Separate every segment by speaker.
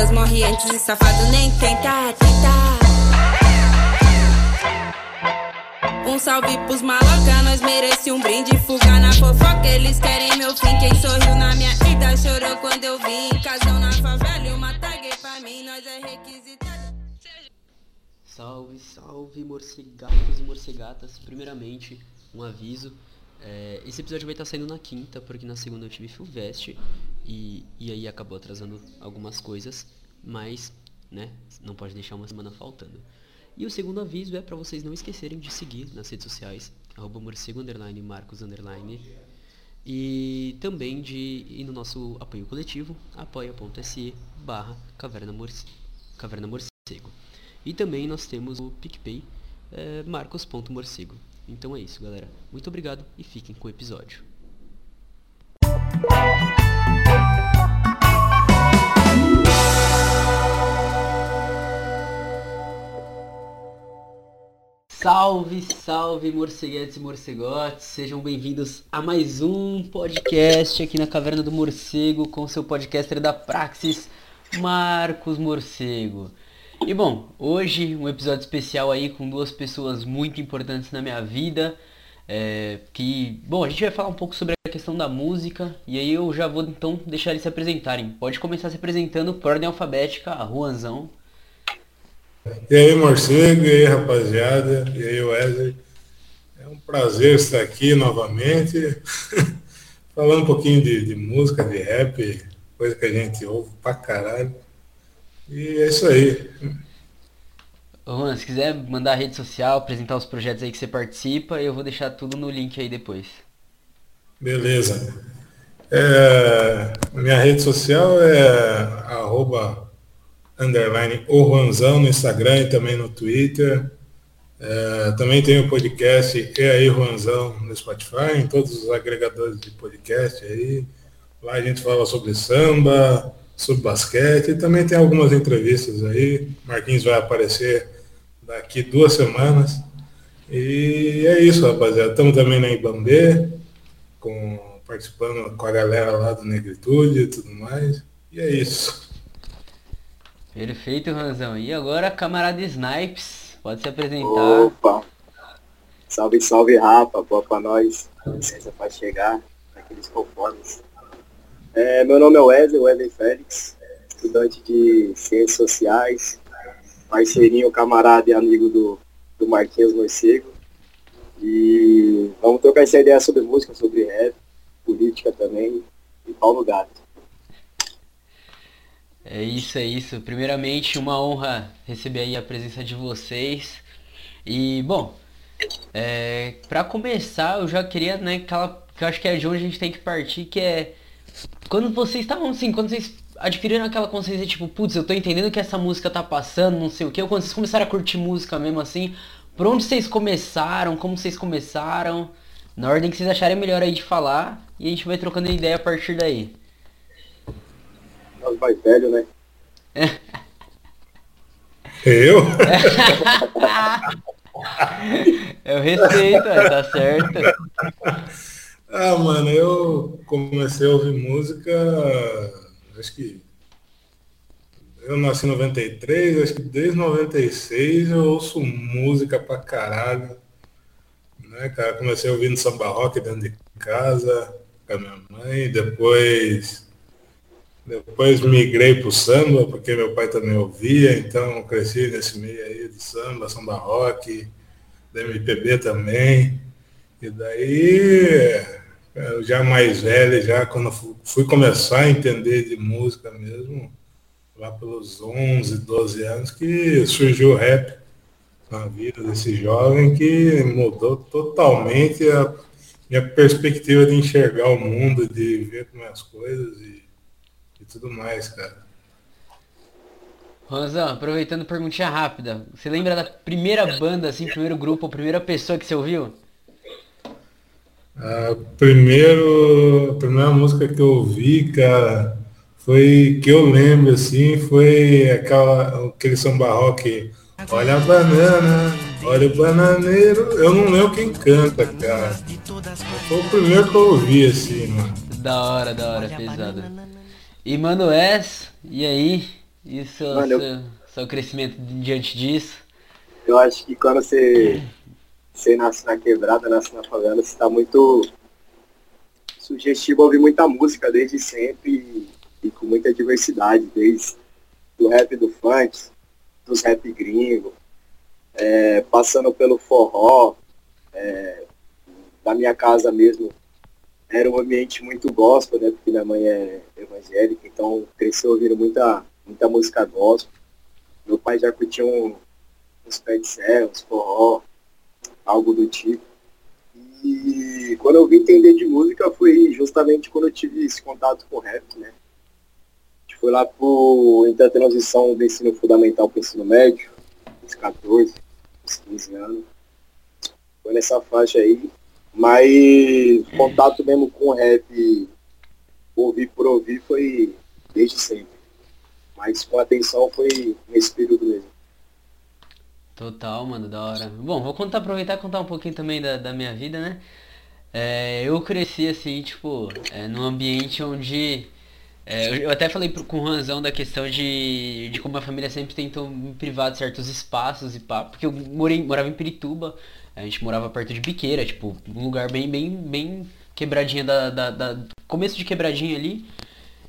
Speaker 1: todas morre antes e safado nem tenta, tenta. Um salve pros maloca, nós merece um brinde. Fuga na fofoca, eles querem meu fim. Quem sorriu na minha vida chorou quando eu vim. Casão na favela e uma taguei pra mim. Nós é requisitado.
Speaker 2: Salve, salve, morcegatos e morcegatas. Primeiramente, um aviso. É, esse episódio vai estar saindo na quinta, porque na segunda eu tive Fulvestre e, e aí acabou atrasando algumas coisas, mas, né, não pode deixar uma semana faltando. E o segundo aviso é para vocês não esquecerem de seguir nas redes sociais, arroba morcego, underline, marcos, underline, e também de ir no nosso apoio coletivo, apoia.se barra caverna, caverna morcego. E também nós temos o PicPay, é, marcos.morcego. Então é isso, galera. Muito obrigado e fiquem com o episódio. Salve, salve, morceguetes e morcegotes. Sejam bem-vindos a mais um podcast aqui na Caverna do Morcego com seu podcaster da Praxis, Marcos Morcego. E bom, hoje um episódio especial aí com duas pessoas muito importantes na minha vida. É, que, bom, a gente vai falar um pouco sobre a questão da música e aí eu já vou então deixar eles se apresentarem. Pode começar se apresentando por ordem alfabética, a Juanzão.
Speaker 3: E aí, morcego, e aí, rapaziada, e aí, Wesley. É um prazer estar aqui novamente, falando um pouquinho de, de música, de rap, coisa que a gente ouve pra caralho. E é isso aí.
Speaker 2: Ô, Juan, se quiser mandar a rede social, apresentar os projetos aí que você participa, eu vou deixar tudo no link aí depois.
Speaker 3: Beleza. É, minha rede social é arroba underline o Juanzão no Instagram e também no Twitter. É, também tem o podcast E aí Juanzão no Spotify, em todos os agregadores de podcast aí. Lá a gente fala sobre samba, sobre basquete e também tem algumas entrevistas aí. Marquinhos vai aparecer daqui duas semanas. E é isso, rapaziada. Estamos também na Ibambê, com, participando com a galera lá do Negritude e tudo mais. E é isso.
Speaker 2: Perfeito, Ranzão. E agora, camarada Snipes, pode se apresentar.
Speaker 4: Opa! Salve, salve, rapa. Boa pra nós. Licença pra chegar naqueles conformes. É, meu nome é Wesley, Wesley Félix, estudante de Ciências Sociais, parceirinho, camarada e amigo do, do Marquinhos Morcego. E vamos trocar essa ideia sobre música, sobre rap, política também, e pau no gato.
Speaker 2: É isso, é isso. Primeiramente, uma honra receber aí a presença de vocês. E, bom, é, para começar, eu já queria, né, aquela, que eu acho que é de onde a gente tem que partir, que é quando vocês estavam assim, quando vocês adquiriram aquela consciência, tipo, putz, eu tô entendendo que essa música tá passando, não sei o que, ou quando vocês começaram a curtir música mesmo assim, por onde vocês começaram, como vocês começaram, na ordem que vocês acharem melhor aí de falar, e a gente vai trocando ideia a partir daí.
Speaker 4: Mais velho, né?
Speaker 3: Eu?
Speaker 2: eu respeito, tá certo.
Speaker 3: Ah, mano, eu comecei a ouvir música, acho que eu nasci em 93, acho que desde 96 eu ouço música pra caralho. Né, cara? Comecei ouvindo samba rock dentro de casa com a minha mãe, depois depois migrei pro samba, porque meu pai também ouvia, então cresci nesse meio aí de samba, samba rock, da MPB também. E daí já mais velho, já quando fui começar a entender de música mesmo, lá pelos 11, 12 anos, que surgiu o rap na vida desse jovem que mudou totalmente a minha perspectiva de enxergar o mundo, de ver como é as coisas e tudo mais, cara.
Speaker 2: Rosão, aproveitando perguntinha rápida, você lembra da primeira banda, assim, primeiro grupo, primeira pessoa que você ouviu?
Speaker 3: A, primeiro, a primeira música que eu ouvi, cara, foi que eu lembro assim, foi aquela, aquele samba rock, olha a banana, olha o bananeiro, eu não lembro quem canta, cara. Foi o primeiro que eu ouvi, assim, mano.
Speaker 2: Da hora, da hora, pesado. E Mano S, e aí? E o seu, Mano, seu, eu... seu crescimento diante disso?
Speaker 4: Eu acho que quando você, você nasce na quebrada, nasce na favela, você está muito sugestivo a ouvir muita música desde sempre e, e com muita diversidade, desde do rap do funk, dos rap gringo, é, passando pelo forró, é, da minha casa mesmo, era um ambiente muito gospel, né? Porque minha mãe é evangélica, então cresceu ouvindo muita, muita música gospel. Meu pai já curtia um, uns de serra, uns forró, algo do tipo. E quando eu vim entender de música foi justamente quando eu tive esse contato com rap, né? Foi lá entre a transição do ensino fundamental para o ensino médio, uns 14, uns 15 anos. Foi nessa faixa aí. Mas contato mesmo com rap, ouvir por ouvir, foi desde sempre. Mas com atenção foi nesse período mesmo.
Speaker 2: Total, mano, da hora. Bom, vou contar, aproveitar e contar um pouquinho também da, da minha vida, né? É, eu cresci assim, tipo, é, num ambiente onde. É, eu até falei pro, com o Ranzão da questão de, de como a família sempre tentou me privar de certos espaços e pá, porque eu morei, morava em Pirituba, a gente morava perto de Biqueira, tipo, um lugar bem, bem, bem quebradinha da, da, da começo de quebradinha ali.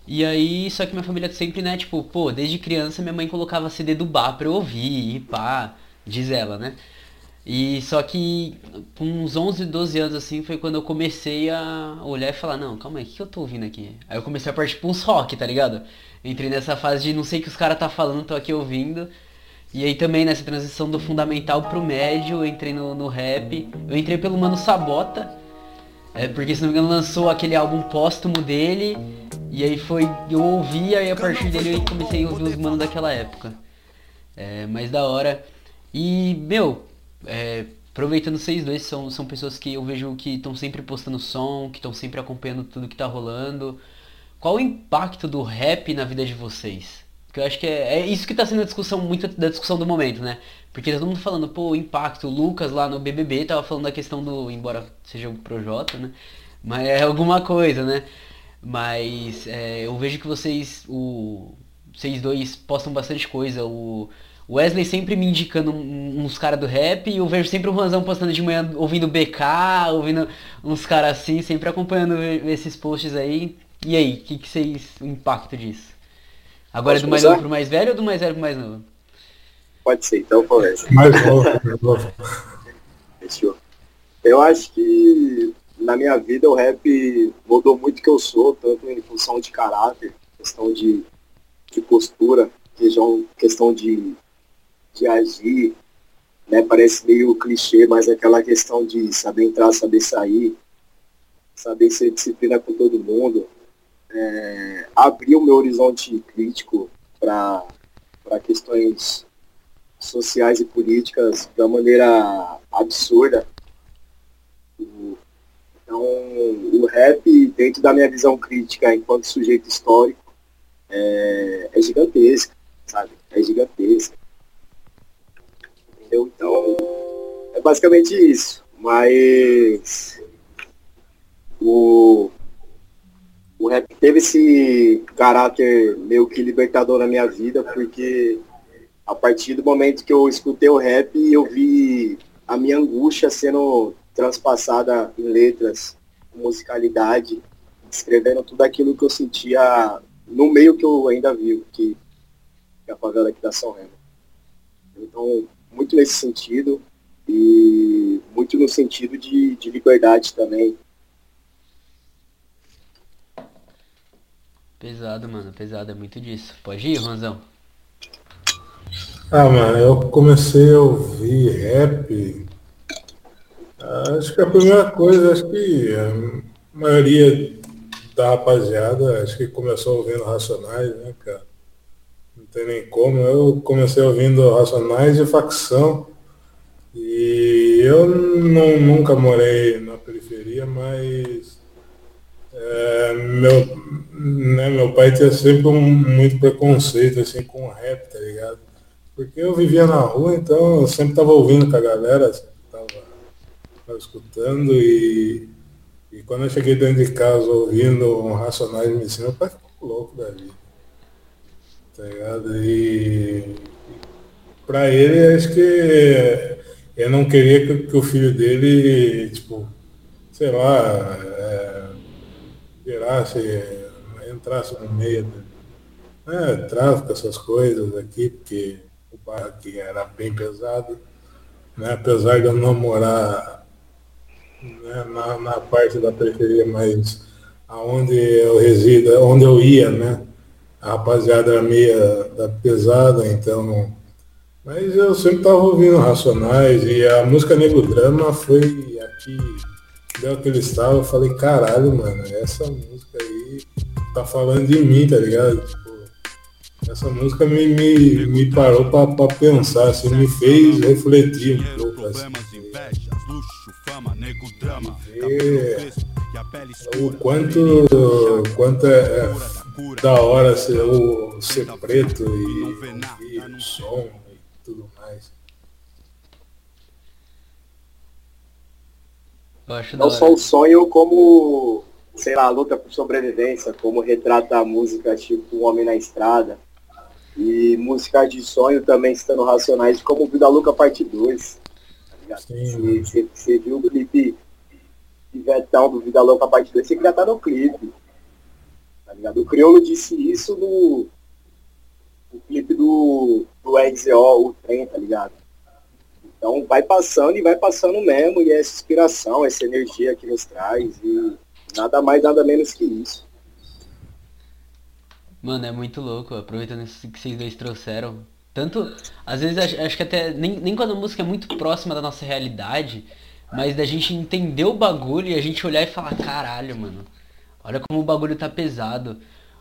Speaker 2: E aí, só que minha família sempre, né, tipo, pô, desde criança minha mãe colocava CD do bar pra eu ouvir e pá diz ela, né? E só que com uns 11, 12 anos assim foi quando eu comecei a olhar e falar, não, calma aí, o que, eu tô ouvindo aqui? Aí eu comecei a partir pra uns rock, tá ligado? Entrei nessa fase de não sei o que os caras tá falando, tô aqui ouvindo. E aí também nessa transição do fundamental pro médio, eu entrei no, no rap. Eu entrei pelo Mano Sabota, é, porque se não me engano lançou aquele álbum póstumo dele. E aí foi, eu ouvi, aí a partir dele eu comecei a ouvir os manos daquela época. É, mas da hora. E, meu, é, aproveitando vocês dois, são, são pessoas que eu vejo que estão sempre postando som, que estão sempre acompanhando tudo que tá rolando. Qual o impacto do rap na vida de vocês? Porque eu acho que é, é isso que tá sendo a discussão, muito da discussão do momento, né? Porque tá todo mundo falando, pô, impacto, o Lucas lá no BBB tava falando da questão do, embora seja o Projota, né? Mas é alguma coisa, né? Mas é, eu vejo que vocês, o, vocês dois postam bastante coisa, o Wesley sempre me indicando uns caras do rap e eu vejo sempre o Ranzão postando de manhã ouvindo BK, ouvindo uns caras assim, sempre acompanhando esses posts aí. E aí, o que, que vocês. o impacto disso? Agora Posso é do mais novo pro mais velho ou do mais velho pro mais novo?
Speaker 4: Pode ser, então começa.
Speaker 3: Mais novo, mais novo.
Speaker 4: Fechou. Eu acho que na minha vida o rap mudou muito o que eu sou, tanto em função de caráter, questão de, de postura, questão de de agir, né? Parece meio clichê, mas é aquela questão de saber entrar, saber sair, saber ser disciplina com todo mundo, é, abrir o meu horizonte crítico para questões sociais e políticas uma maneira absurda. Então, o rap, dentro da minha visão crítica enquanto sujeito histórico, é, é gigantesco, sabe? É gigantesco entendeu? Então, é basicamente isso. Mas o, o rap teve esse caráter meio que libertador na minha vida, porque a partir do momento que eu escutei o rap, eu vi a minha angústia sendo transpassada em letras, musicalidade, escrevendo tudo aquilo que eu sentia no meio que eu ainda vivo, que é a favela aqui da São Remo. Então, muito nesse sentido e muito no sentido de, de liberdade também.
Speaker 2: Pesado, mano, pesado, é muito disso. Pode ir, Ronzão?
Speaker 3: Ah, mano, eu comecei a ouvir rap. Acho que a primeira coisa, acho que a maioria da rapaziada, acho que começou ouvindo Racionais, né, cara? tem nem como. Eu comecei ouvindo Racionais de facção. E eu não, nunca morei na periferia, mas é, meu, né, meu pai tinha sempre um, muito preconceito assim, com rap, tá ligado? Porque eu vivia na rua, então eu sempre tava ouvindo com a galera, sempre tava, tava escutando e, e quando eu cheguei dentro de casa ouvindo um Racionais ensinou, meu pai ficou louco da vida. tá ligado? E pra ele acho que ele não queria que, que o filho dele, tipo, sei lá, é, virasse, entrasse no meio do é, tráfico, essas coisas aqui, porque o bar aqui era bem pesado, né? apesar de eu não morar né, na, na parte da periferia, mas aonde eu resido, onde eu ia, né? A rapaziada era meia da pesada, então. Mas eu sempre estava ouvindo Racionais e a música Nego Drama foi aqui, deu aquele estalo, eu falei, caralho, mano, essa música aí tá falando de mim, tá ligado? Tipo, essa música me, me, me parou para pensar, assim, me fez refletir um pouco. Assim, o quanto, quanto é, é da hora ser, o, ser preto e o som e tudo mais.
Speaker 4: Não só o sonho como, sei lá, a luta por sobrevivência, como retrata a música tipo O Homem na Estrada. E música de sonho também estando racionais como Vida Louca Parte 2. Tá você, viu o clipe Ivetão do Vida Louca Parte 2, você queria estar no clipe. Tá ligado? O Criolo disse isso no, no clipe do, do RZO, o trem, tá ligado? Então vai passando e vai passando mesmo, e é essa inspiração, essa energia que nos traz, e nada mais, nada menos que isso.
Speaker 2: Mano, é muito louco, aproveitando que vocês dois trouxeram. Tanto, às vezes acho que até, nem, nem quando a música é muito próxima da nossa realidade, mas da gente entender o bagulho e a gente olhar e falar, caralho, mano. Olha como o bagulho tá pesado.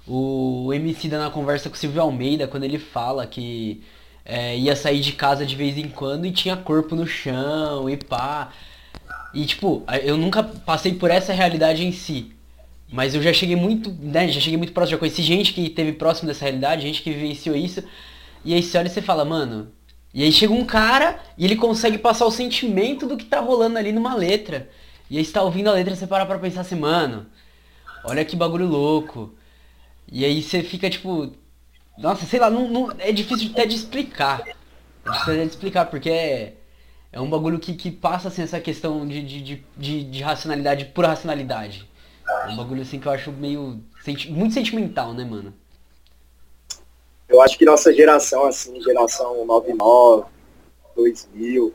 Speaker 2: O MC da na conversa com o Silvio Almeida, quando ele fala que é, ia sair de casa de vez em quando e tinha corpo no chão e pá. E tipo, eu nunca passei por essa realidade em si. Mas eu já cheguei muito, né, já cheguei muito próximo, já conheci gente que teve próximo dessa realidade, gente que vivenciou isso. E aí você olha e você fala, mano, e aí chega um cara e ele consegue passar o sentimento do que tá rolando ali numa letra. E aí você tá ouvindo a letra e você para pra pensar assim, mano, olha que bagulho louco. E aí você fica tipo. Nossa, sei lá, não, não é difícil até de explicar. É difícil até de explicar, porque é, é um bagulho que, que passa assim, essa questão de, de, de, de racionalidade, pura racionalidade. É um bagulho assim que eu acho meio. Senti muito sentimental, né, mano?
Speaker 4: Eu acho que nossa geração, assim, geração 99, 2000,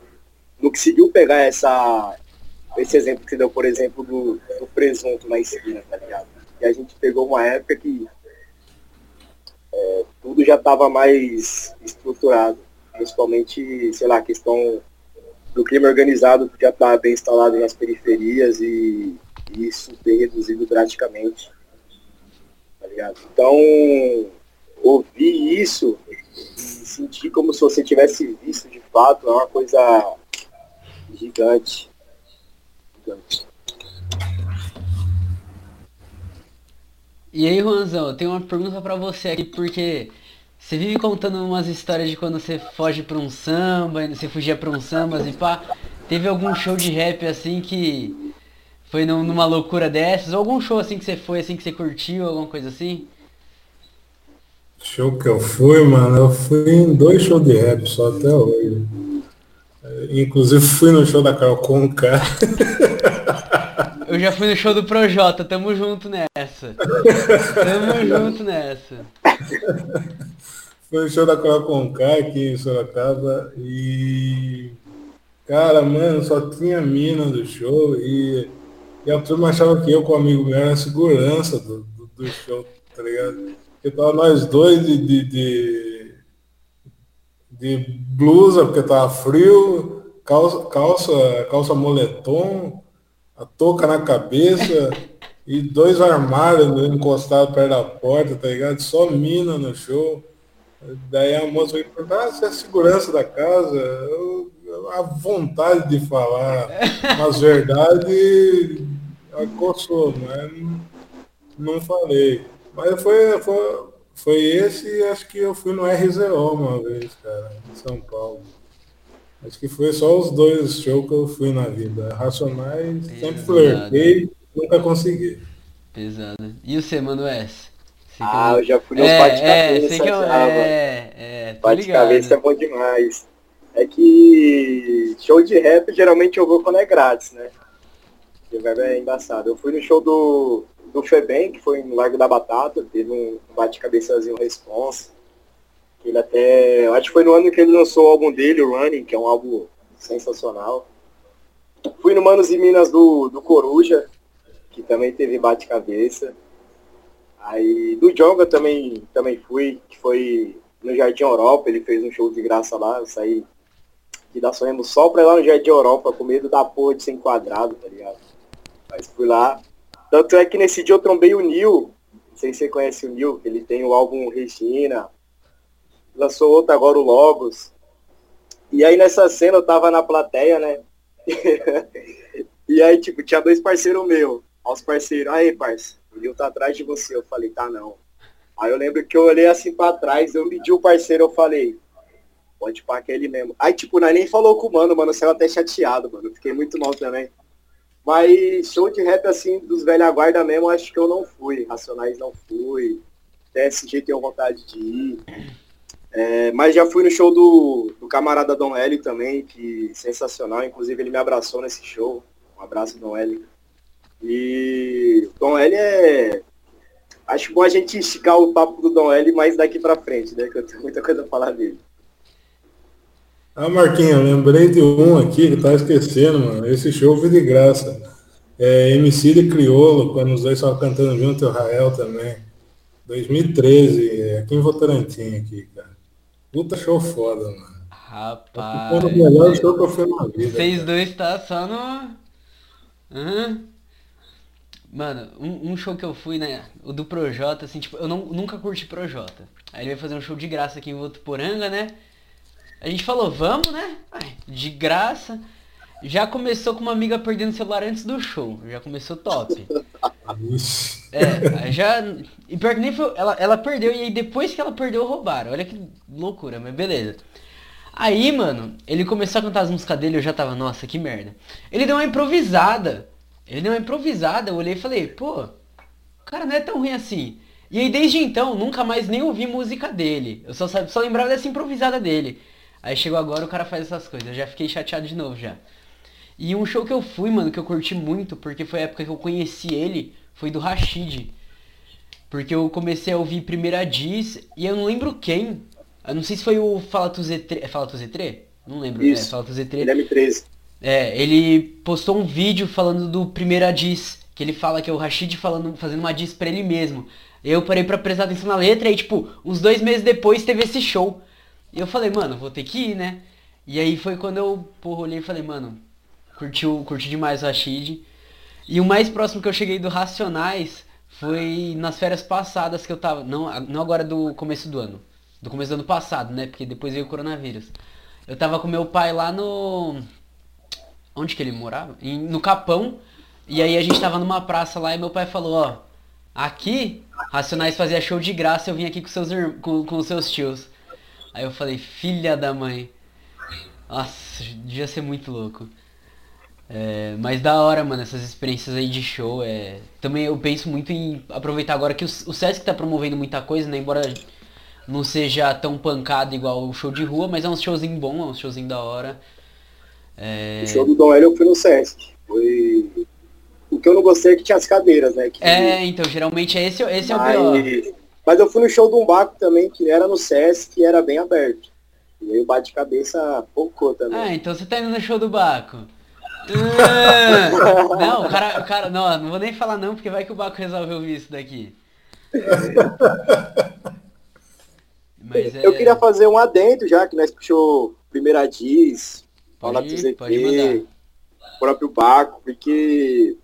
Speaker 4: não conseguiu pegar essa, esse exemplo que você deu, por exemplo, do, do presunto na esquina, tá ligado? E a gente pegou uma época que é, tudo já estava mais estruturado, principalmente, sei lá, questão do crime organizado que já está bem instalado nas periferias e, e isso tem reduzido drasticamente. Tá ligado? Então, ouvir isso e sentir como se você tivesse visto de fato é uma coisa gigante. gigante.
Speaker 2: E aí, Juanzão, eu tenho uma pergunta para você aqui, porque você vive contando umas histórias de quando você foge pra um samba, você fugia pra um samba e pá. Teve algum show de rap assim que foi numa loucura dessas? Ou algum show assim que você foi, assim, que você curtiu, alguma coisa assim?
Speaker 3: Show que eu fui, mano, eu fui em dois shows de rap só até hoje. Inclusive fui no show da Carol Conká.
Speaker 2: Eu já fui no show do Projota, tamo junto nessa. Tamo junto nessa.
Speaker 3: Foi no show da Carol Conká aqui em Sorocaba e. Cara, mano, só tinha mina do show e, e a turma achava que eu com o amigo meu era segurança do, do, do show, tá ligado? que tava nós dois de, de, de, de blusa, porque tava frio, calça, calça, calça moletom, a touca na cabeça e dois armários encostados perto da porta, tá ligado? Só mina no show. Daí a moça veio perguntar, ah, você é segurança da casa? Eu, a vontade de falar as verdades acossou, mas não, não falei. Mas foi, foi, foi esse acho que eu fui no RZO uma vez, cara, em São Paulo. Acho que foi só os dois shows que eu fui na vida. Racionais, Pesado. sempre flertei, nunca consegui.
Speaker 2: Pesado. E o você, Mano S?
Speaker 4: ah, eu, eu já fui nos
Speaker 2: é,
Speaker 4: bate-cabeça.
Speaker 2: É, sei que eu,
Speaker 4: já,
Speaker 2: é, é,
Speaker 4: Bate-cabeça é bom demais. É que show de rap geralmente eu vou quando é grátis, né? É embaçado. Eu fui no show do, do Febem, que foi no Largo da Batata, teve um bate-cabeçazinho response. Ele até. Acho que foi no ano que ele lançou o álbum dele, o Running, que é um álbum sensacional. Fui no Manos e Minas do, do Coruja, que também teve bate-cabeça. Aí do Jonga também, também fui, que foi no Jardim Europa, ele fez um show de graça lá, eu saí de da Sonhamo só pra ir lá no Jardim Europa, com medo da porra de ser enquadrado, tá ligado? Mas fui lá. Tanto é que nesse dia eu trombei o Nil, não sei se você conhece o Nil, ele tem o álbum Regina, lançou outro agora, o Logos. E aí nessa cena eu tava na plateia, né? e aí, tipo, tinha dois parceiros meus. Os parceiros, aí, parceiro, o Nil tá atrás de você. Eu falei, tá não. Aí eu lembro que eu olhei assim pra trás, eu medi o parceiro, eu falei, pode pá que é mesmo. Aí, tipo, nós nem falou com o mano, mano, saiu até chateado, mano. Fiquei muito mal também. Mas show de rap, assim, dos velha guarda mesmo, acho que eu não fui. Racionais não fui. TSG tenho vontade de ir. É, mas já fui no show do, do camarada Dom Hélio também, que sensacional. Inclusive ele me abraçou nesse show. Um abraço, Dom Hélio. E o Dom Hélio é. Acho bom a gente esticar o papo do Dom Hélio mais daqui pra frente, né? Que eu tenho muita coisa a falar dele.
Speaker 3: Ah, Marquinhos, lembrei de um aqui que tá esquecendo, mano. Esse show foi de graça. É, MC de Criolo, quando os dois estavam cantando junto, o Rael também. 2013, aqui em Votorantim, aqui, cara. Puta show foda, mano.
Speaker 2: Rapaz.
Speaker 3: Foi o melhor show que eu fui na vida.
Speaker 2: Vocês dois tá só no. Uhum. Mano, um, um, show que eu fui, né? O do Projota, assim, tipo, eu não, nunca curti Projota. Aí ele veio fazer um show de graça aqui em Votuporanga, né? A gente falou, vamos, né? Ai, de graça. Já começou com uma amiga perdendo o celular antes do show. Já começou top. É, já. E pior que nem foi. Ela, ela perdeu e aí depois que ela perdeu, roubaram. Olha que loucura, mas beleza. Aí, mano, ele começou a cantar as músicas dele, eu já tava, nossa, que merda. Ele deu uma improvisada. Ele deu uma improvisada, eu olhei e falei, pô, o cara não é tão ruim assim. E aí desde então, nunca mais nem ouvi música dele. Eu só, só lembrava dessa improvisada dele. Aí chegou agora o cara faz essas coisas. Eu já fiquei chateado de novo já. E um show que eu fui, mano, que eu curti muito, porque foi a época que eu conheci ele, foi do Rashid. Porque eu comecei a ouvir Primeira Diz e eu não lembro quem. Eu não sei se foi o Fala Tu Z3. É Fala Tu Z3? Não lembro.
Speaker 4: Isso.
Speaker 2: É, Fala Tu Z3.
Speaker 4: Ele é M13.
Speaker 2: É, ele postou um vídeo falando do Primeira Diz. Que ele fala que é o Rashid falando, fazendo uma diz pra ele mesmo. Eu parei pra prestar atenção na letra e, tipo, uns dois meses depois teve esse show. E eu falei, mano, vou ter que ir, né? E aí foi quando eu, porra, olhei e falei, mano, curtiu, curti demais o Rashid. E o mais próximo que eu cheguei do Racionais foi nas férias passadas que eu tava. Não, não agora do começo do ano. Do começo do ano passado, né? Porque depois veio o coronavírus. Eu tava com meu pai lá no. Onde que ele morava? Em, no Capão. E aí a gente tava numa praça lá e meu pai falou, ó. Aqui, Racionais fazia show de graça, eu vim aqui com seus, com, com seus tios. Aí eu falei, filha da mãe. Nossa, devia ser muito louco. É, mas da hora, mano, essas experiências aí de show. É... Também eu penso muito em aproveitar agora que o, Sesc tá promovendo muita coisa, né? Embora não seja tão pancado igual o show de rua, mas é um showzinho bom, é um showzinho da hora. É...
Speaker 4: O show do Dom Hélio eu fui no Sesc. Foi. O que eu não gostei é que tinha as cadeiras, né? Que...
Speaker 2: É, então, geralmente esse, esse mas... é o
Speaker 4: pior. Mas eu fui no show do Umbaco também, que era no Sesc, que era bem aberto. E aí o bate-cabeça pouco também.
Speaker 2: Ah, então você tá indo no show do Baco. Ah, não, o cara, o cara, não, não vou nem falar não, porque vai que o Baco resolveu isso daqui.
Speaker 4: Mas é... Eu queria fazer um adendo já, que nós puxou primeira diz, fala do ZT, próprio Baco, porque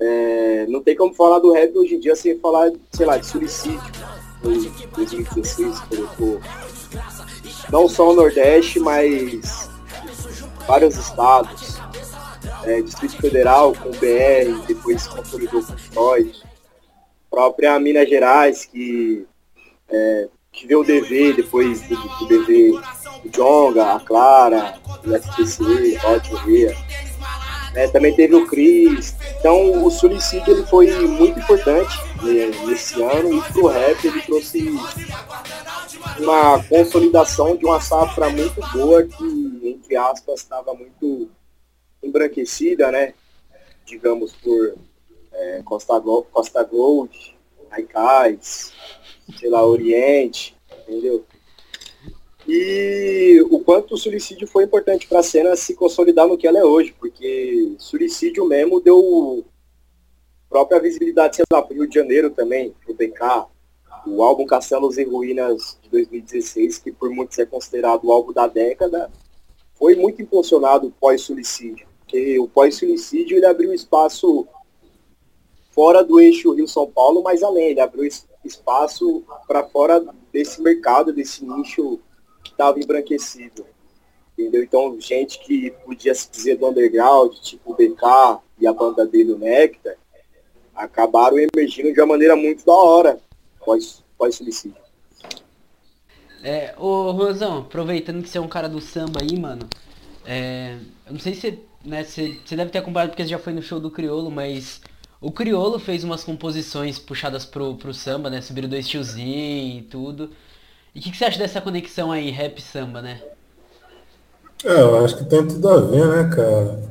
Speaker 4: é, não tem como falar do rap hoje em dia sem falar, sei lá, de suicídio. Em 2016 colocou não só o Nordeste, mas vários estados, é, Distrito Federal com o BR, depois se consolidou com o Freud, própria Minas Gerais, que, é, que vê o DV, depois do, do DV, o Jonga, a Clara, o SPC, o Correia. É, também teve o Cris, Então o Suicídio ele foi muito importante né, nesse ano e pro rap ele trouxe uma consolidação de uma safra muito boa que, entre aspas, estava muito embranquecida, né? Digamos, por é, Costa, Gold, Costa Gold, Raikais, sei lá, Oriente, entendeu? E o quanto o suicídio foi importante para a cena se consolidar no que ela é hoje, porque suicídio mesmo deu própria visibilidade, sei lá, para o Rio de Janeiro também, para o BK, o álbum Castelos e Ruínas de 2016, que por muitos é considerado o álbum da década, foi muito impulsionado pós-suicídio, porque o pós-suicídio ele abriu espaço fora do eixo Rio-São Paulo, mas além, ele abriu espaço para fora desse mercado, desse nicho estava embranquecido. Entendeu? Então, gente que podia se dizer do underground, tipo o BK e a banda dele, o Nectar, acabaram emergindo de uma maneira muito da hora pós, pós.
Speaker 2: É, ô Rosão, aproveitando que você é um cara do samba aí, mano, é, eu não sei se né, você deve ter acompanhado porque você já foi no show do Criolo, mas o Criolo fez umas composições puxadas pro, pro samba, né? Subiram dois tiozinhos e tudo. E o que, que, você acha dessa conexão aí, rap samba, né?
Speaker 3: É, eu acho que tem tudo a ver, né, cara?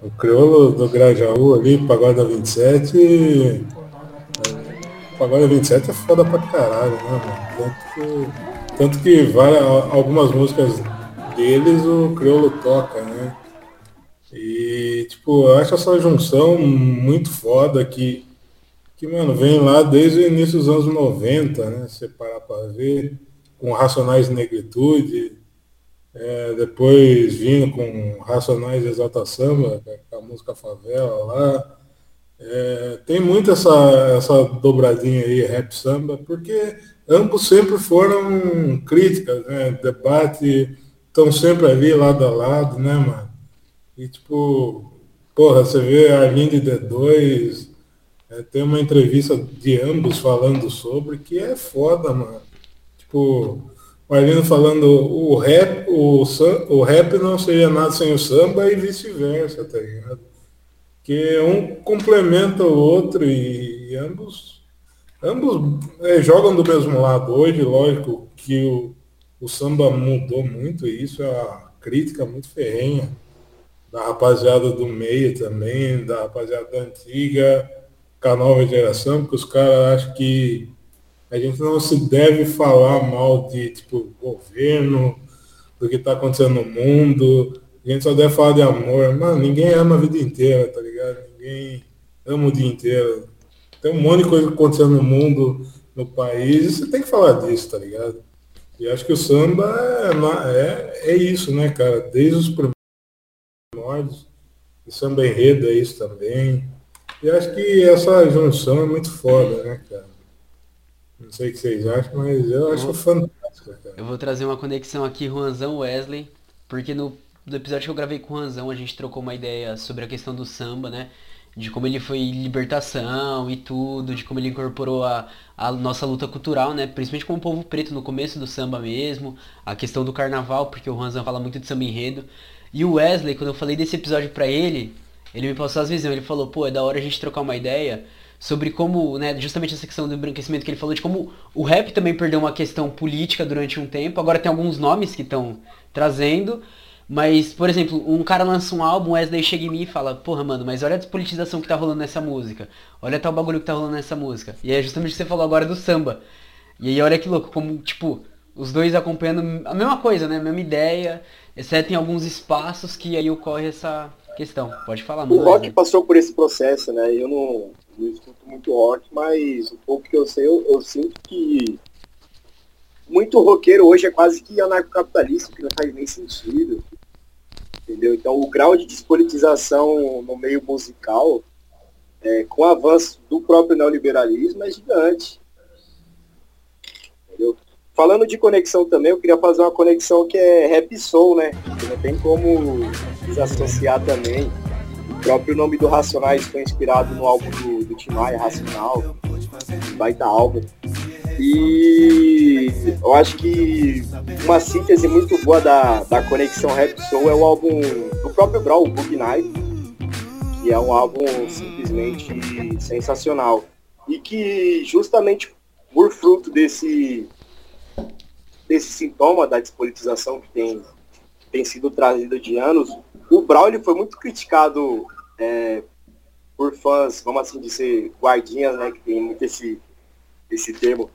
Speaker 3: O Criolo do Grajaú ali, Pagode 27. E... Pagode 27 é foda pra caralho, né, mano? Tanto que, tanto que várias, algumas músicas deles o Criolo toca, né? E, tipo, eu acho essa junção muito foda que, que, mano, vem lá desde o início dos anos 90, né? Se parar pra ver, com Racionais de Negritude, é, depois vindo com Racionais de Exalta Samba, com a música Favela lá. É, tem muito essa, essa dobradinha aí, rap samba, porque ambos sempre foram críticas, né? Debate, estão sempre ali lado a lado, né, mano? E tipo, porra, você vê a Arlindo D2, é, tem uma entrevista de ambos falando sobre, que é foda, mano. Tipo, o falando o rap, o, o rap não seria nada sem o samba e vice-versa, tá ligado? Que um complementa o outro e, e ambos, ambos é, jogam do mesmo lado. Hoje, lógico que o, o samba mudou muito e isso é uma crítica muito ferrenha da rapaziada do meio também, da rapaziada da antiga, com a nova geração, porque os caras acham que a gente não se deve falar mal de tipo governo, do que está acontecendo no mundo. A gente só deve falar de amor. Mano, ninguém ama a vida inteira, tá ligado? Ninguém ama o dia inteiro. Tem um monte de coisa acontecendo no mundo, no país, você tem que falar disso, tá ligado? E acho que o samba é, é, é isso, né, cara? Desde os primórdios. E samba enredo é isso também. E acho que essa junção é muito foda, né, cara? Não sei o que vocês acham, mas eu acho fantástico, cara.
Speaker 2: Eu vou trazer uma conexão aqui, Juanzão Wesley, porque no, no episódio que eu gravei com o Juanzão, a gente trocou uma ideia sobre a questão do samba, né? de como ele foi libertação e tudo, de como ele incorporou a, a nossa luta cultural, né? Principalmente com o povo preto no começo do samba mesmo, a questão do carnaval, porque o Ranzan fala muito de samba enredo. E o Wesley, quando eu falei desse episódio pra ele, ele me passou as visões, ele falou, pô, é da hora a gente trocar uma ideia sobre como, né, justamente essa questão do embranquecimento que ele falou, de como o rap também perdeu uma questão política durante um tempo, agora tem alguns nomes que estão trazendo, mas, por exemplo, um cara lança um álbum, Wesley chega em mim e fala, porra, mano, mas olha a despolitização que tá rolando nessa música. Olha tal bagulho que tá rolando nessa música. E é justamente o que você falou agora do samba. E aí olha que louco, como, tipo, os dois acompanhando a mesma coisa, né? A mesma ideia, exceto em alguns espaços que aí ocorre essa questão. Pode falar,
Speaker 4: mano. O rock né? passou por esse processo, né? Eu não, não escuto muito rock, mas o pouco que eu sei, eu, eu sinto que muito roqueiro hoje é quase que anarcocapitalista, que não faz nem sentido entendeu? Então o grau de despolitização no meio musical, é, com o avanço do próprio neoliberalismo, é gigante. Entendeu? Falando de conexão também, eu queria fazer uma conexão que é rap soul, né? Que não tem como desassociar também. Próprio nome do Racionais foi inspirado no álbum do, do Tim Maia, Racional, baita álbum. E eu acho que uma síntese muito boa da, da conexão Rap Soul é o álbum do próprio Brawl, o Bug Night, E é um álbum simplesmente sensacional. E que justamente por fruto desse, desse sintoma da despolitização que tem, tem sido trazido de anos, o Brown ele foi muito criticado é, por fãs, vamos assim dizer, guardinhas, né, que tem muito esse, esse termo.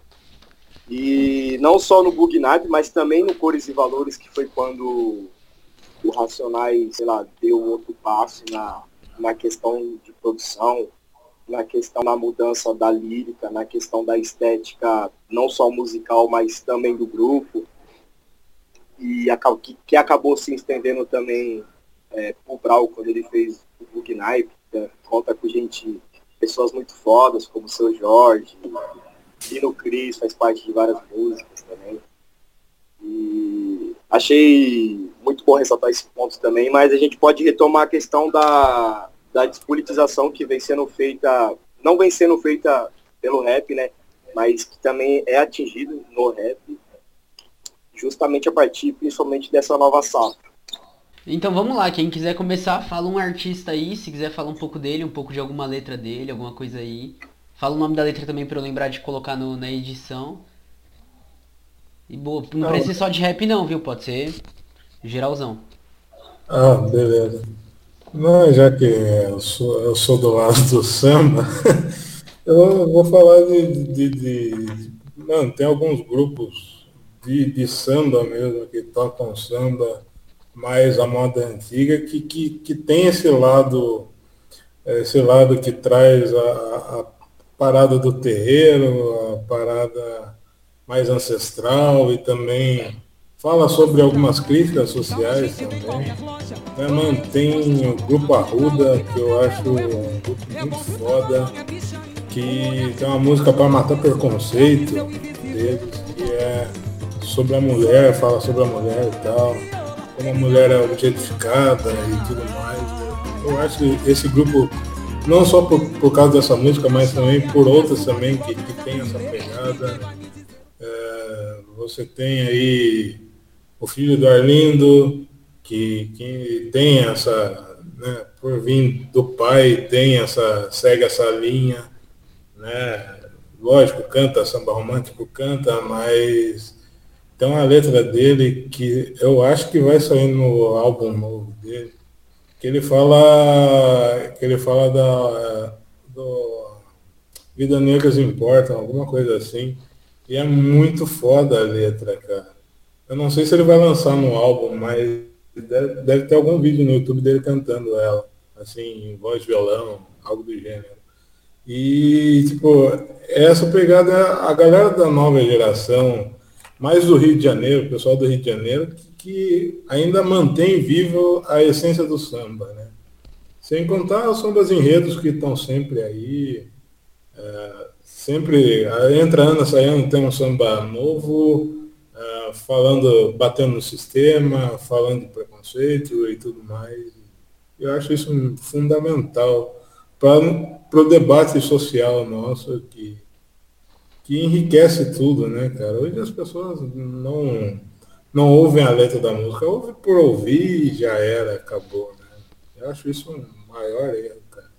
Speaker 4: E não só no Bug Night, mas também no Cores e Valores, que foi quando o Racionais, sei lá, deu outro passo na, na questão de produção, na questão da mudança da lírica, na questão da estética, não só musical, mas também do grupo. E que acabou se estendendo também é, o Brau quando ele fez o Bug Night, conta com gente, pessoas muito fodas, como o seu Jorge, Lino Cris faz parte de várias músicas também. E achei muito bom ressaltar esse ponto também, mas a gente pode retomar a questão da, da despolitização que vem sendo feita, não vem sendo feita pelo rap, né? Mas que também é atingido no rap, justamente a partir principalmente dessa nova safra.
Speaker 2: Então vamos lá, quem quiser começar, fala um artista aí, se quiser falar um pouco dele, um pouco de alguma letra dele, alguma coisa aí. Fala o nome da letra também para eu lembrar de colocar no, na edição. E boa, não, não precisa ser só de rap não, viu? Pode ser geralzão.
Speaker 3: Ah, beleza. Não, já que eu sou, eu sou do lado do samba, eu vou falar de, de, de, Mano, tem alguns grupos de, de samba mesmo que tocam samba mais a moda antiga que, que, que tem esse lado, esse lado que traz a, a parada do terreiro, a parada mais ancestral e também fala sobre algumas críticas sociais também. Né, mantém o Grupo Arruda, que eu acho um grupo muito foda, que tem uma música para matar preconceito deles, que é sobre a mulher, fala sobre a mulher e tal, como a mulher é objetificada e tudo mais. Eu acho que esse grupo não só por, por causa dessa música, mas também por outras também que, que tem essa pegada. É, você tem aí o filho do Arlindo, que, que tem essa, né, por vir do pai, tem essa, segue essa linha, né? Lógico, canta samba romântico, canta, mas tem uma letra dele que eu acho que vai sair no álbum novo dele, que ele fala que ele fala da do Vida Negras Importam, alguma coisa assim. E é muito foda a letra, cara. Eu não sei se ele vai lançar no álbum, mas deve, deve ter algum vídeo no YouTube dele cantando ela, assim, voz violão, algo do gênero. E, tipo, essa pegada, a galera da nova geração, mais do Rio de Janeiro, o pessoal do Rio de Janeiro, que ainda mantém vivo a essência do samba, né? Sem contar os sambas enredos que estão sempre aí, é, sempre entra ano, sai ano tem um samba novo, é, falando, batendo no sistema, falando de preconceito e tudo mais. Eu acho isso fundamental para o debate social nosso que, que enriquece tudo, né, cara? Hoje as pessoas não não ouvem a letra da música, ouve por ouvir e já era, acabou. Né? Eu acho isso um maior erro, cara.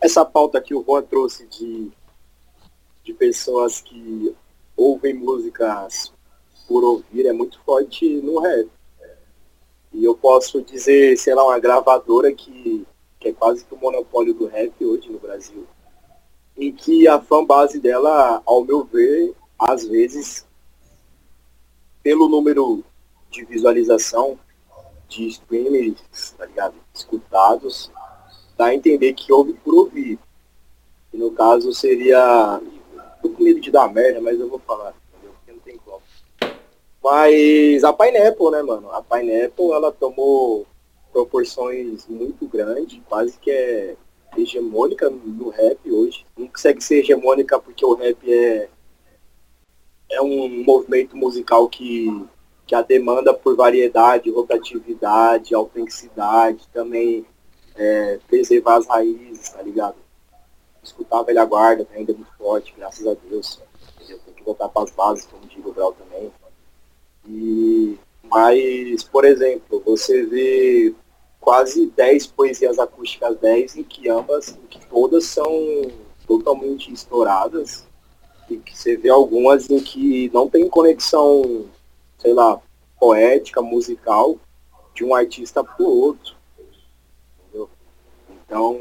Speaker 4: Essa pauta que o Juan trouxe de, de pessoas que ouvem músicas por ouvir é muito forte no rap. E eu posso dizer, sei lá, uma gravadora que, que é quase que o monopólio do rap hoje no Brasil. Em que a fanbase dela, ao meu ver, às vezes, pelo número de visualização de streamers, tá ligado? Escutados, dá a entender que houve por ouvir. E no caso seria. Tô com medo de dar merda, mas eu vou falar, entendeu? Porque não tem como. Mas a Pineapple, né, mano? A Pineapple, ela tomou proporções muito grandes, quase que é hegemônica no rap hoje. Não consegue ser hegemônica porque o rap é é um movimento musical que, que a demanda por variedade, rotatividade, autenticidade, também é, preservar as raízes, tá ligado? Escutar a velha guarda que ainda é muito forte, graças a Deus. Entendeu? Tem que voltar para as bases, como digo o Brau também. E Mas, por exemplo, você vê quase 10 poesias acústicas 10 em que ambas, em que todas são totalmente estouradas e que você vê algumas em que não tem conexão, sei lá, poética, musical de um artista para o outro. Entendeu? Então,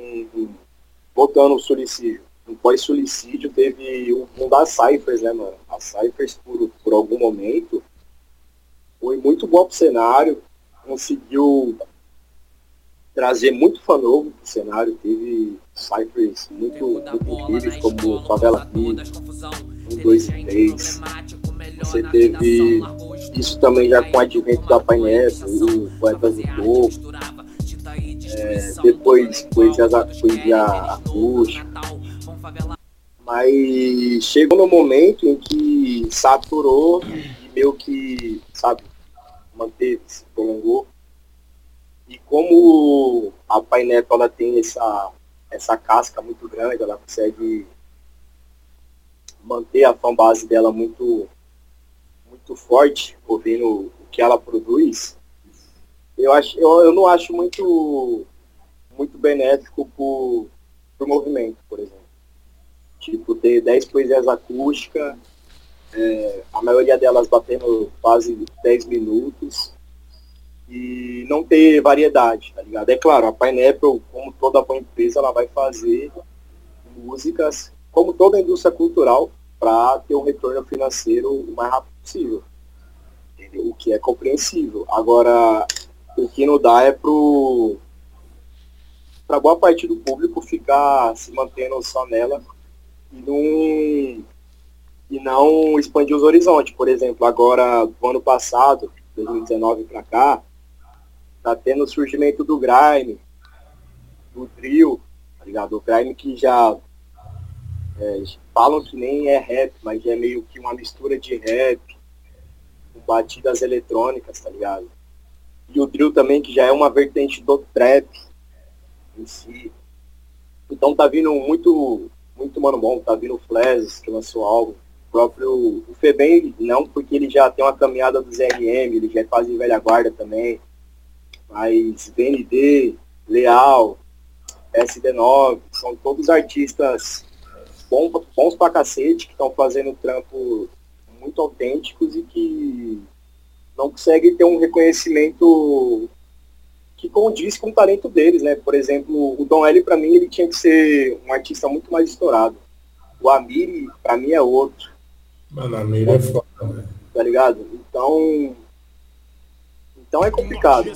Speaker 4: voltando ao suicídio, no pós-suicídio teve o um das Cyphers, né, mano? As Cyphers, por, por algum momento, foi muito bom pro cenário, conseguiu trazer muito fã novo pro cenário, teve ciphers muito, muito incríveis, como Favela P, 1, 2 e 3. Você teve isso também já com o advento da Paineto, o Poetas do Povo, é, depois poesia, poesia acústica. Mas chegou no momento em que saturou e meio que, sabe, manteve, se prolongou. E como a Paineto ela tem essa, essa casca muito grande, ela consegue manter a fanbase dela muito, muito forte, ouvindo o que ela produz, eu, acho, eu, eu não acho muito, muito benéfico pro, pro movimento, por exemplo. Tipo, ter 10 poesias acústicas, é, a maioria delas batendo quase 10 minutos, e não ter variedade, tá ligado? É claro, a Pineapple, como toda boa empresa, ela vai fazer músicas, como toda indústria cultural, para ter um retorno financeiro o mais rápido possível. Entendeu? O que é compreensível. Agora, o que não dá é pro para boa parte do público ficar se mantendo só nela e não e não expandir os horizontes. Por exemplo, agora do ano passado, 2019 para cá, tá tendo o surgimento do grime, do drill, tá ligado? O grime que já é, falam que nem é rap, mas é meio que uma mistura de rap com batidas eletrônicas, tá ligado? E o drill também, que já é uma vertente do trap em si. Então tá vindo muito, muito mano bom, tá vindo o Flash, que lançou álbum. O próprio o Febem, não, porque ele já tem uma caminhada dos RM, ele já é quase velha guarda também mas VND, Leal, SD9, são todos artistas bons, bons pra cacete, que estão fazendo trampo muito autênticos e que não conseguem ter um reconhecimento que condiz com o talento deles, né? Por exemplo, o Dom L, para mim, ele tinha que ser um artista muito mais estourado. O Amiri, para mim, é outro.
Speaker 3: Mano, Amiri é foda, né?
Speaker 4: Tá ligado? Então, então é complicado.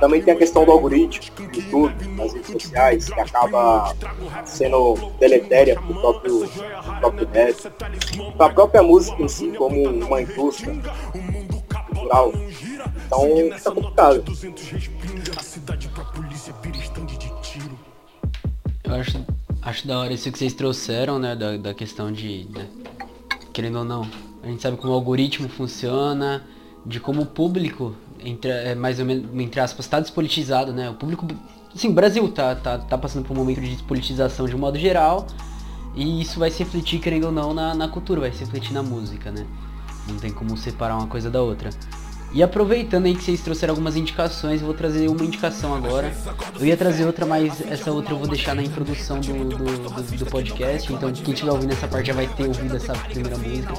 Speaker 4: Também tem a questão do algoritmo, do YouTube, nas redes sociais, que acaba sendo deletéria pro próprio, pro próprio rap, pra própria música em si, como uma indústria cultural. Então fica complicado.
Speaker 2: Eu acho, acho da hora isso que vocês trouxeram, né? Da, da questão de. Né, querendo ou não. A gente sabe como o algoritmo funciona, de como o público entre, é, mais ou menos, entre aspas, está despolitizado, né? O público, assim, o Brasil tá, tá, tá passando por um momento de despolitização de um modo geral, e isso vai se refletir, querendo ou não, na, na cultura, vai se refletir na música, né? Não tem como separar uma coisa da outra. E aproveitando aí que vocês trouxeram algumas indicações, eu vou trazer uma indicação agora. Eu ia trazer outra, mas essa outra eu vou deixar na introdução do, do, do, do podcast. Então quem estiver ouvindo essa parte já vai ter ouvido essa primeira música.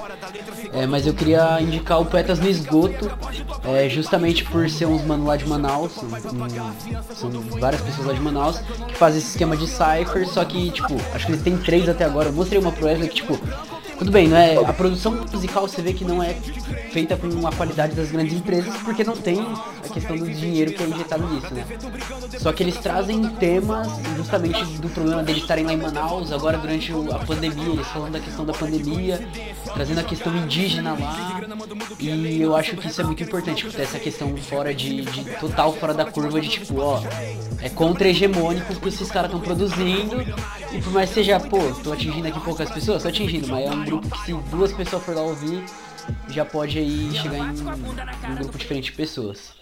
Speaker 2: É, mas eu queria indicar o Poetas no Esgoto, é, justamente por ser uns mano lá de Manaus, são, várias pessoas lá de Manaus, que fazem esse esquema de cipher, só que, tipo, acho que eles têm três até agora. Eu mostrei uma pro Wesley que, tipo, tudo bem, não é, a produção musical você vê que não é feita com a qualidade das grandes empresas porque não tem a questão do dinheiro que é injetado nisso, né? Só que eles trazem temas justamente do problema deles estarem lá em Manaus, agora durante a pandemia, eles falando da questão da pandemia, trazendo a questão indígena lá. E eu acho que isso é muito importante, essa questão fora de, de total fora da curva de tipo, ó, é contra-hegemônico que esses caras estão produzindo. E por mais que seja, pô, tô atingindo aqui poucas pessoas, tô atingindo, mas é um grupo que se duas pessoas for lá ouvir, já pode aí chegar em, um grupo diferente de pessoas.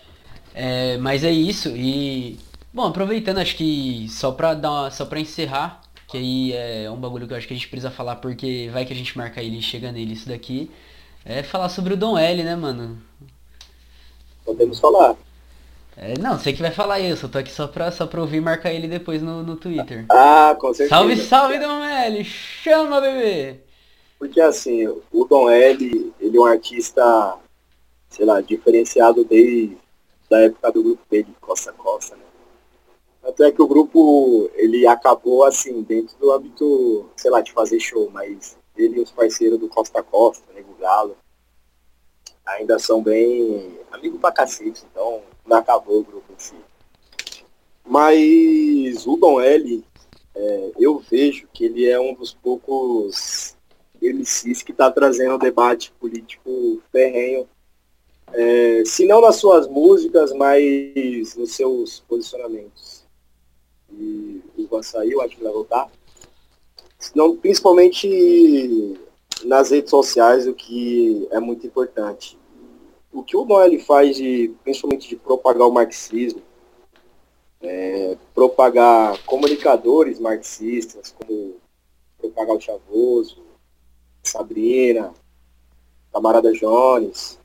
Speaker 2: É, mas é isso e bom, aproveitando, acho que só pra dar uma, só para encerrar, que aí é um bagulho que eu acho que a gente precisa falar porque vai que a gente marca ele e chega nele isso daqui. É falar sobre o Dom L, né, mano?
Speaker 4: Podemos falar.
Speaker 2: É, não, sei que vai falar isso, eu tô aqui só pra, só pra ouvir e marcar ele depois no, no Twitter.
Speaker 4: Ah, com certeza.
Speaker 2: Salve, salve, Dom L! Chama, bebê!
Speaker 4: Porque assim, o Dom L, ele é um artista, sei lá, diferenciado desde a época do grupo dele, Costa Costa, né? Tanto é que o grupo, ele acabou assim, dentro do âmbito, sei lá, de fazer show, mas ele e os parceiros do Costa Costa, Nego Galo, ainda são bem amigos pra cacete, então não acabou o grupo em si. Mas o Dom L, é, eu vejo que ele é um dos poucos MCs que está trazendo um debate político ferrenho, é, se não nas suas músicas, mas nos seus posicionamentos. E o Ivan saiu, acho que vai voltar. Não, principalmente nas redes sociais, o que é muito importante o que o Noel faz de, principalmente de propagar o marxismo, é, propagar comunicadores marxistas, como propagar o Chavoso, Sabrina, Camarada Jones,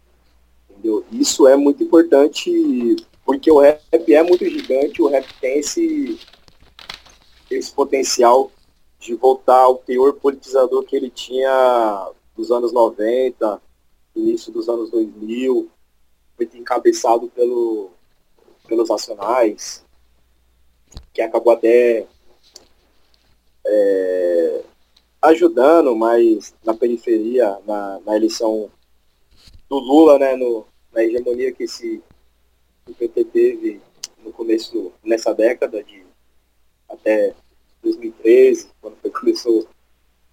Speaker 4: entendeu? Isso é muito importante porque o rap é muito gigante, o rap tem esse, esse potencial de voltar ao teor politizador que ele tinha dos anos 90, início dos anos 2000, muito encabeçado pelo, pelos nacionais, que acabou até é, ajudando mais na periferia, na, na, eleição do Lula, né, no, na hegemonia que esse o PT teve no começo, nessa década de até 2013, quando foi, começou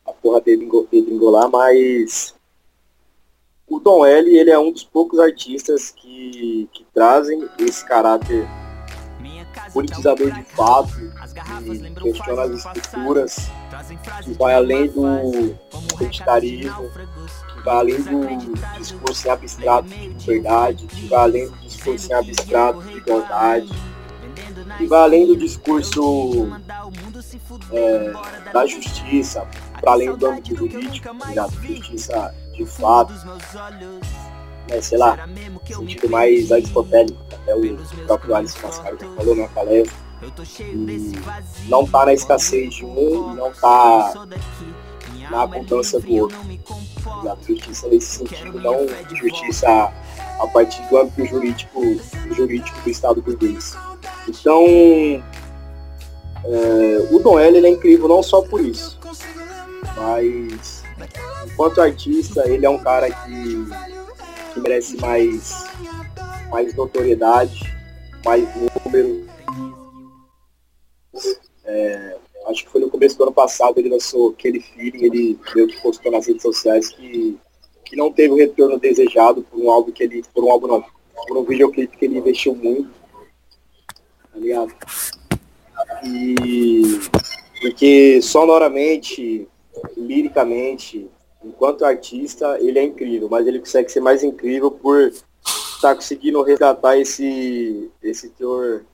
Speaker 4: a porra dele engolar, mas o Tom L ele é um dos poucos artistas que, que trazem esse caráter politizador de fato, que questiona as estruturas, que vai além do identitarismo, que vai além do discurso em abstrato de verdade, que vai além do discurso em abstrato de igualdade, que vai além do discurso é, da justiça, para além do âmbito jurídico, da justiça de fato, né, sei lá, sentido mais aristotélico, até o próprio Alice Mascaro já falou na palestra. E não tá na escassez de um e não tá na abundância do outro. A justiça nesse sentido, não justiça a partir do âmbito jurídico, jurídico do Estado burguês. Então, é, o Dom L é incrível não só por isso, mas Enquanto artista, ele é um cara que, que merece mais, mais notoriedade, mais número. É, acho que foi no começo do ano passado ele lançou aquele feeling, ele meio que postou nas redes sociais que, que não teve o retorno desejado por um álbum que ele. Por um álbum não, por um videoclipe que ele investiu muito. Tá ligado? E porque sonoramente, liricamente, enquanto artista, ele é incrível, mas ele consegue ser mais incrível por estar tá conseguindo resgatar esse, esse teor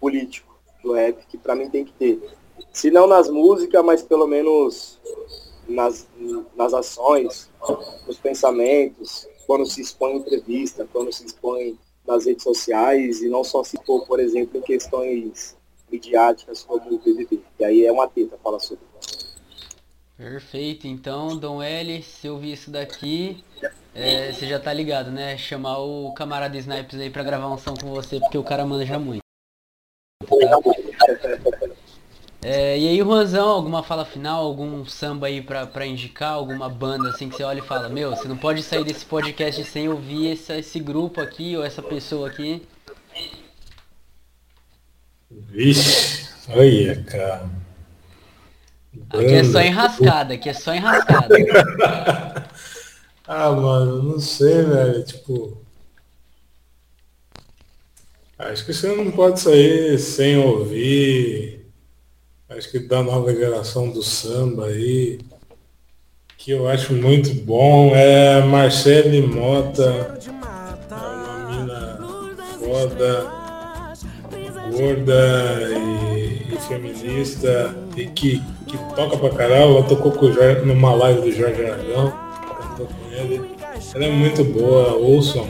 Speaker 4: político do rap, que para mim tem que ter. Se não nas músicas, mas pelo menos nas, nas ações, nos pensamentos, quando se expõe em entrevista, quando se expõe nas redes sociais e não só se for, por exemplo, em questões midiáticas como o BBB. E aí é uma teta falar sobre.
Speaker 2: Perfeito, então, Dom L, se eu vi isso daqui, é, você já tá ligado, né? Chamar o camarada Snipes aí pra gravar um som com você, porque o cara manja muito. É, e aí, Juanzão, alguma fala final, algum samba aí pra, pra indicar, alguma banda assim que você olha e fala, meu, você não pode sair desse podcast sem ouvir esse, esse grupo aqui ou essa pessoa aqui?
Speaker 3: Vixe, olha, cara.
Speaker 2: Aqui é só enrascada, aqui é só enrascada.
Speaker 3: ah, mano, não sei, velho. Tipo. Acho que você não pode sair sem ouvir. Acho que da nova geração do samba aí. Que eu acho muito bom. É Marcele Mota. É uma mina foda, gorda e, e feminista. Que que toca pra caralho. Ela tocou com Jorge, numa live do Jorge Aragão, cantou com ele. Ela é muito boa, ouçam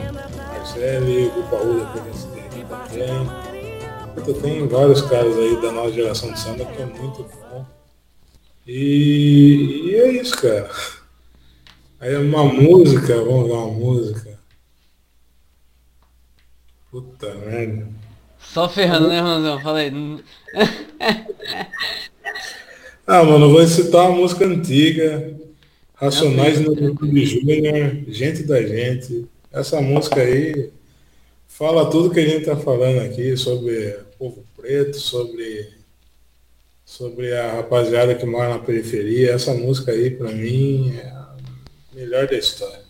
Speaker 3: Marcelli, o Paulo que a gente tem aqui também. Puta, tem vários caras aí da nova geração de samba que é muito bom. E, e é isso, cara. Aí é uma música, vamos ver uma música. Puta merda.
Speaker 2: Só ferrando, né, Ronzão? Falei.
Speaker 3: ah, mano, eu vou citar uma música antiga. Racionais no de Júnior, Gente da Gente. Essa música aí fala tudo que a gente tá falando aqui sobre povo preto, sobre sobre a rapaziada que mora na periferia. Essa música aí, para mim, é a melhor da história.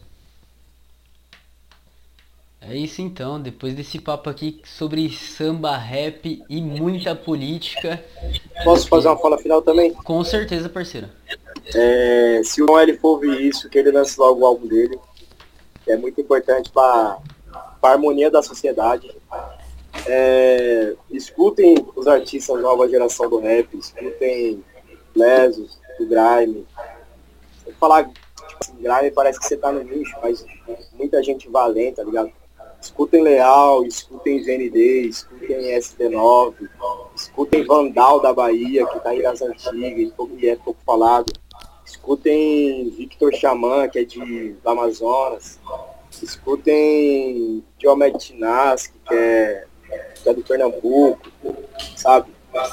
Speaker 2: É isso então, depois desse papo aqui sobre samba, rap e muita política.
Speaker 4: Posso fazer uma fala final também?
Speaker 2: Com certeza, parceiro.
Speaker 4: É, se o ele for ouvir isso, que ele lance logo o álbum dele, é muito importante para a harmonia da sociedade. É, escutem os artistas nova geração do rap, escutem Lesos, do Grime. Falar, tipo assim, Grime parece que você tá no nicho, mas muita gente valente, tá ligado? Escutem Leal, escutem GND, escutem SD9, escutem Vandal da Bahia, que tá em as antigas, e é pouco falado. Escutem Victor Xamã, que é de, do Amazonas. Escutem Diomed Tinaski, que é que é do Pernambuco, sabe?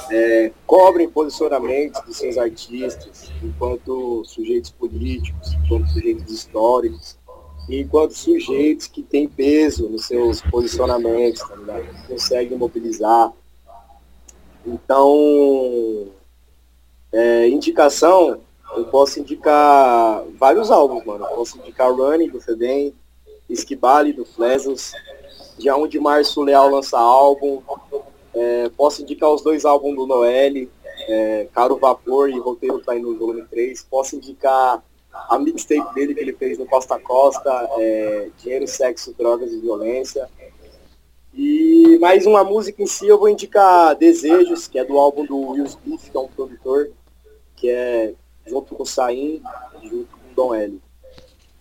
Speaker 4: É, cobrem posicionamentos dos seus artistas enquanto sujeitos políticos, enquanto sujeitos históricos, enquanto sujeitos que têm peso nos seus posicionamentos, tá ligado? Conseguem mobilizar. Então, é, indicação, eu posso indicar vários álbuns, mano. Eu posso indicar Running do Febem, Esquibale do Flesos, Dia 1 de março Leal lança álbum. É, posso indicar os dois álbuns do Noelle, é, Caro Vapor e Roteiro tá indo no volume 3. Posso indicar a mixtape dele que ele fez no Costa Costa, é, Dinheiro, Sexo, Drogas e Violência. E mais uma música em si eu vou indicar Desejos, que é do álbum do Will Smith, que é um produtor, que é junto com o Saim, junto com o Dom L.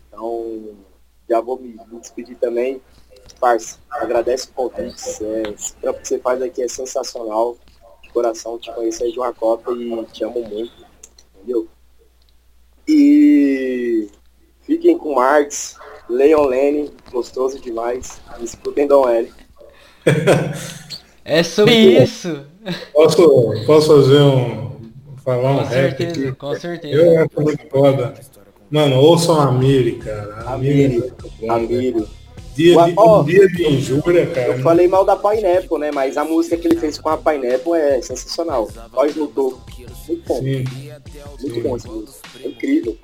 Speaker 4: Então, já vou me despedir também. Parça, agradece o convite. É, esse trampo que você faz aqui é sensacional. De coração, te conheço aí de uma Copa e te amo muito. Entendeu? E fiquem com Marx, Leon Lenny, gostoso demais. Escutem Dom L.
Speaker 2: é sobre isso.
Speaker 3: Posso, posso fazer um. Falar um
Speaker 2: com
Speaker 3: rap
Speaker 2: certeza,
Speaker 3: aqui?
Speaker 2: com certeza.
Speaker 3: Eu acho muito foda. Mano, ouçam a Miri, cara. A Miri. é
Speaker 4: A Miri.
Speaker 3: Dia de,
Speaker 4: Ó,
Speaker 3: um dia de injúria, cara.
Speaker 4: Eu falei mal da Pineapple, né? Mas a música que ele fez com a Pineapple é sensacional. Nós topo. Muito bom.
Speaker 3: Sim.
Speaker 4: Muito bom. É incrível.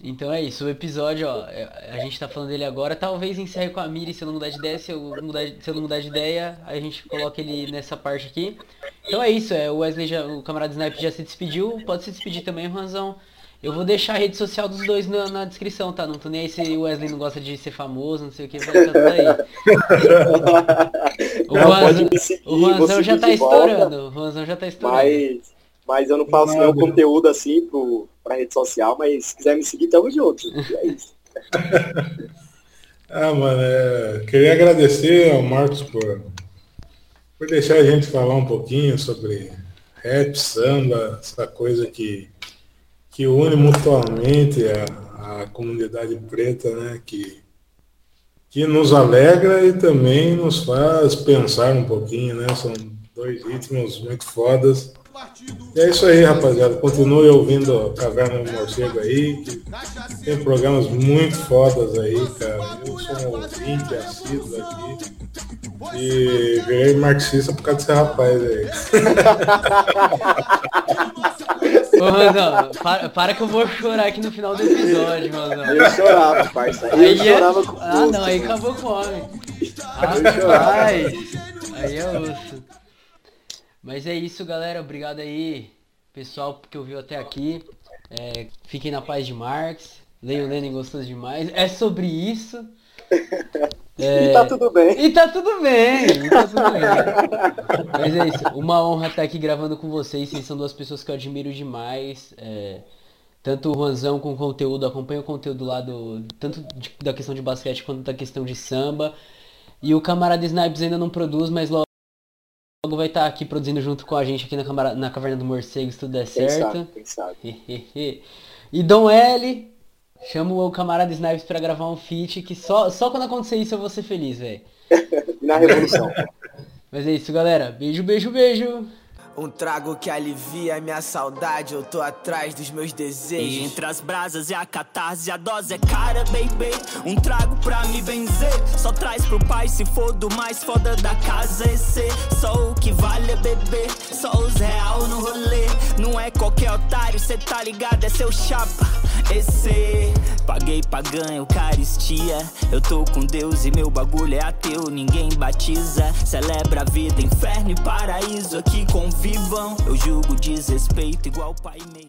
Speaker 2: Então é isso, o episódio, ó, é- a gente tá falando dele agora, talvez encerre com a Miri se eu não mudar de ideia, se eu, mudar, de- se eu não mudar de ideia, aí a gente coloca ele nessa parte aqui. Então é isso, é, o Wesley já, o camarada Snipe já se despediu, pode se despedir também, Ranzão. Eu vou deixar a rede social dos dois na, na descrição, tá? Não tô nem aí se o Wesley não gosta de ser famoso, não sei o que, vai estar tudo aí. O
Speaker 4: Não,
Speaker 2: Juanzão, o Juanzão já tá
Speaker 4: volta.
Speaker 2: estourando, o Juanzão já tá estourando.
Speaker 4: Mas, mas eu não faço nenhum conteúdo assim pro, pra rede social, mas se quiser me seguir, tamo junto. E é isso.
Speaker 3: Ah, mano, é, queria agradecer ao Marcos por, por deixar a gente falar um pouquinho sobre rap, samba, essa coisa que, que une mutuamente a, a comunidade preta, né? Que, que nos alegra e também nos faz pensar um pouquinho, né? São dois ritmos muito fodas. E é isso aí, rapaziada. Continue ouvindo Caverna do Morcego aí, que tem programas muito fodas aí, cara. Eu sou um ouvinte assíduo aqui. E virei marxista por causa desse rapaz aí.
Speaker 2: Ô, Ranzão, para, para que eu vou chorar aqui no final do episódio.
Speaker 4: Eu chorava, parça. Eu
Speaker 2: Aí é...
Speaker 4: chorava com
Speaker 2: Ah, não, aí acabou com o homem. Rapaz, aí é osso. Mas é isso, galera. Obrigado aí, pessoal, que ouviu até aqui. É, fiquem na paz de Marx. Leiam Lenin gostoso demais. É sobre isso. É,
Speaker 4: E tá tudo bem.
Speaker 2: e tá tudo bem, e tá tudo bem. Mas é isso, uma honra estar aqui gravando com vocês. Vocês são duas pessoas que eu admiro demais. É, tanto o Juanzão com conteúdo, acompanha o conteúdo lá do. Tanto de, da questão de basquete quanto da questão de samba. E o camarada Snipes ainda não produz, mas logo, logo vai estar aqui produzindo junto com a gente aqui na, camara, na Caverna do Morcego, se tudo der
Speaker 4: Quem
Speaker 2: certo.
Speaker 4: sabe, quem sabe.
Speaker 2: e Dom L, chamo o camarada Snipes pra gravar um feat que só, só quando acontecer isso eu vou ser feliz, velho.
Speaker 4: Na Revolução.
Speaker 2: Mas é isso, galera. Beijo, beijo, beijo.
Speaker 5: Um trago que alivia minha saudade, eu tô atrás dos meus desejos.
Speaker 6: E entre as brasas e a catarse, a dose é cara, baby. Um trago pra me benzer, só traz pro pai se for do mais foda da casa. Esse só o que vale é beber, só os real no rolê. Não é qualquer otário, cê tá ligado, é seu chapa. Esse paguei pra ganho, caristia. Eu tô com Deus e meu bagulho é ateu, ninguém batiza. Celebra a vida, inferno e paraíso aqui convivam. Eu julgo desrespeito igual pai e meio.